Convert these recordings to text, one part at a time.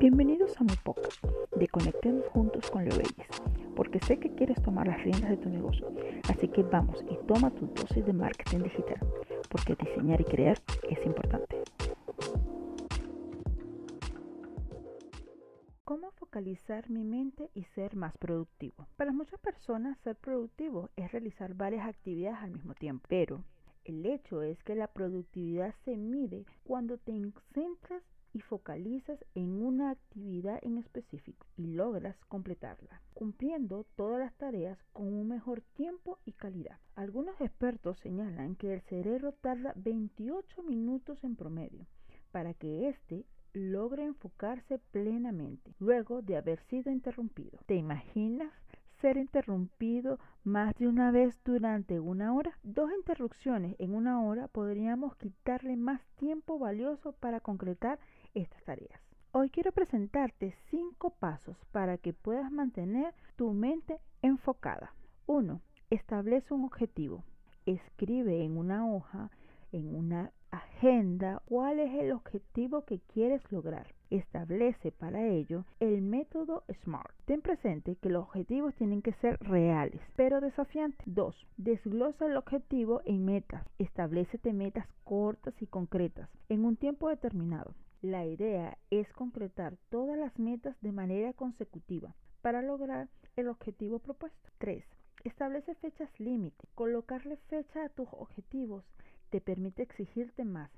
Bienvenidos a mi podcast de Conectemos Juntos con Leobelis, porque sé que quieres tomar las riendas de tu negocio, así que vamos y toma tu dosis de marketing digital, porque diseñar y crear es importante. ¿Cómo focalizar mi mente y ser más productivo? Para muchas personas ser productivo es realizar varias actividades al mismo tiempo, pero el hecho es que la productividad se mide cuando te centras y focalizas en una actividad en específico y logras completarla, cumpliendo todas las tareas con un mejor tiempo y calidad. Algunos expertos señalan que el cerebro tarda 28 minutos en promedio para que éste logre enfocarse plenamente luego de haber sido interrumpido. ¿Te imaginas ser interrumpido más de una vez durante una hora? Dos interrupciones en una hora podríamos quitarle más tiempo valioso para concretar estas tareas. Hoy quiero presentarte cinco pasos para que puedas mantener tu mente enfocada. 1. Establece un objetivo. Escribe en una hoja, en una agenda, cuál es el objetivo que quieres lograr. Establece para ello el método SMART. Ten presente que los objetivos tienen que ser reales, pero desafiantes. 2. Desglosa el objetivo en metas. Establecete metas cortas y concretas en un tiempo determinado. La idea es concretar todas las metas de manera consecutiva para lograr el objetivo propuesto. 3. Establece fechas límite. Colocarle fecha a tus objetivos te permite exigirte más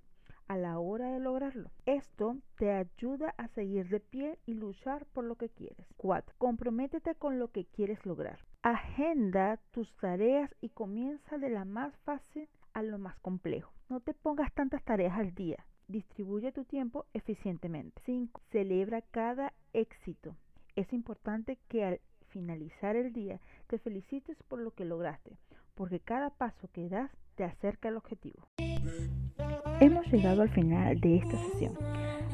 a la hora de lograrlo. Esto te ayuda a seguir de pie y luchar por lo que quieres. 4. Comprométete con lo que quieres lograr. Agenda tus tareas y comienza de la más fácil a lo más complejo. No te pongas tantas tareas al día. Distribuye tu tiempo eficientemente. 5. Celebra cada éxito. Es importante que al finalizar el día te felicites por lo que lograste, porque cada paso que das te acerca al objetivo. Hemos llegado al final de esta sesión.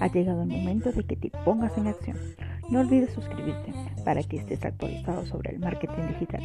Ha llegado el momento de que te pongas en acción. No olvides suscribirte para que estés actualizado sobre el marketing digital.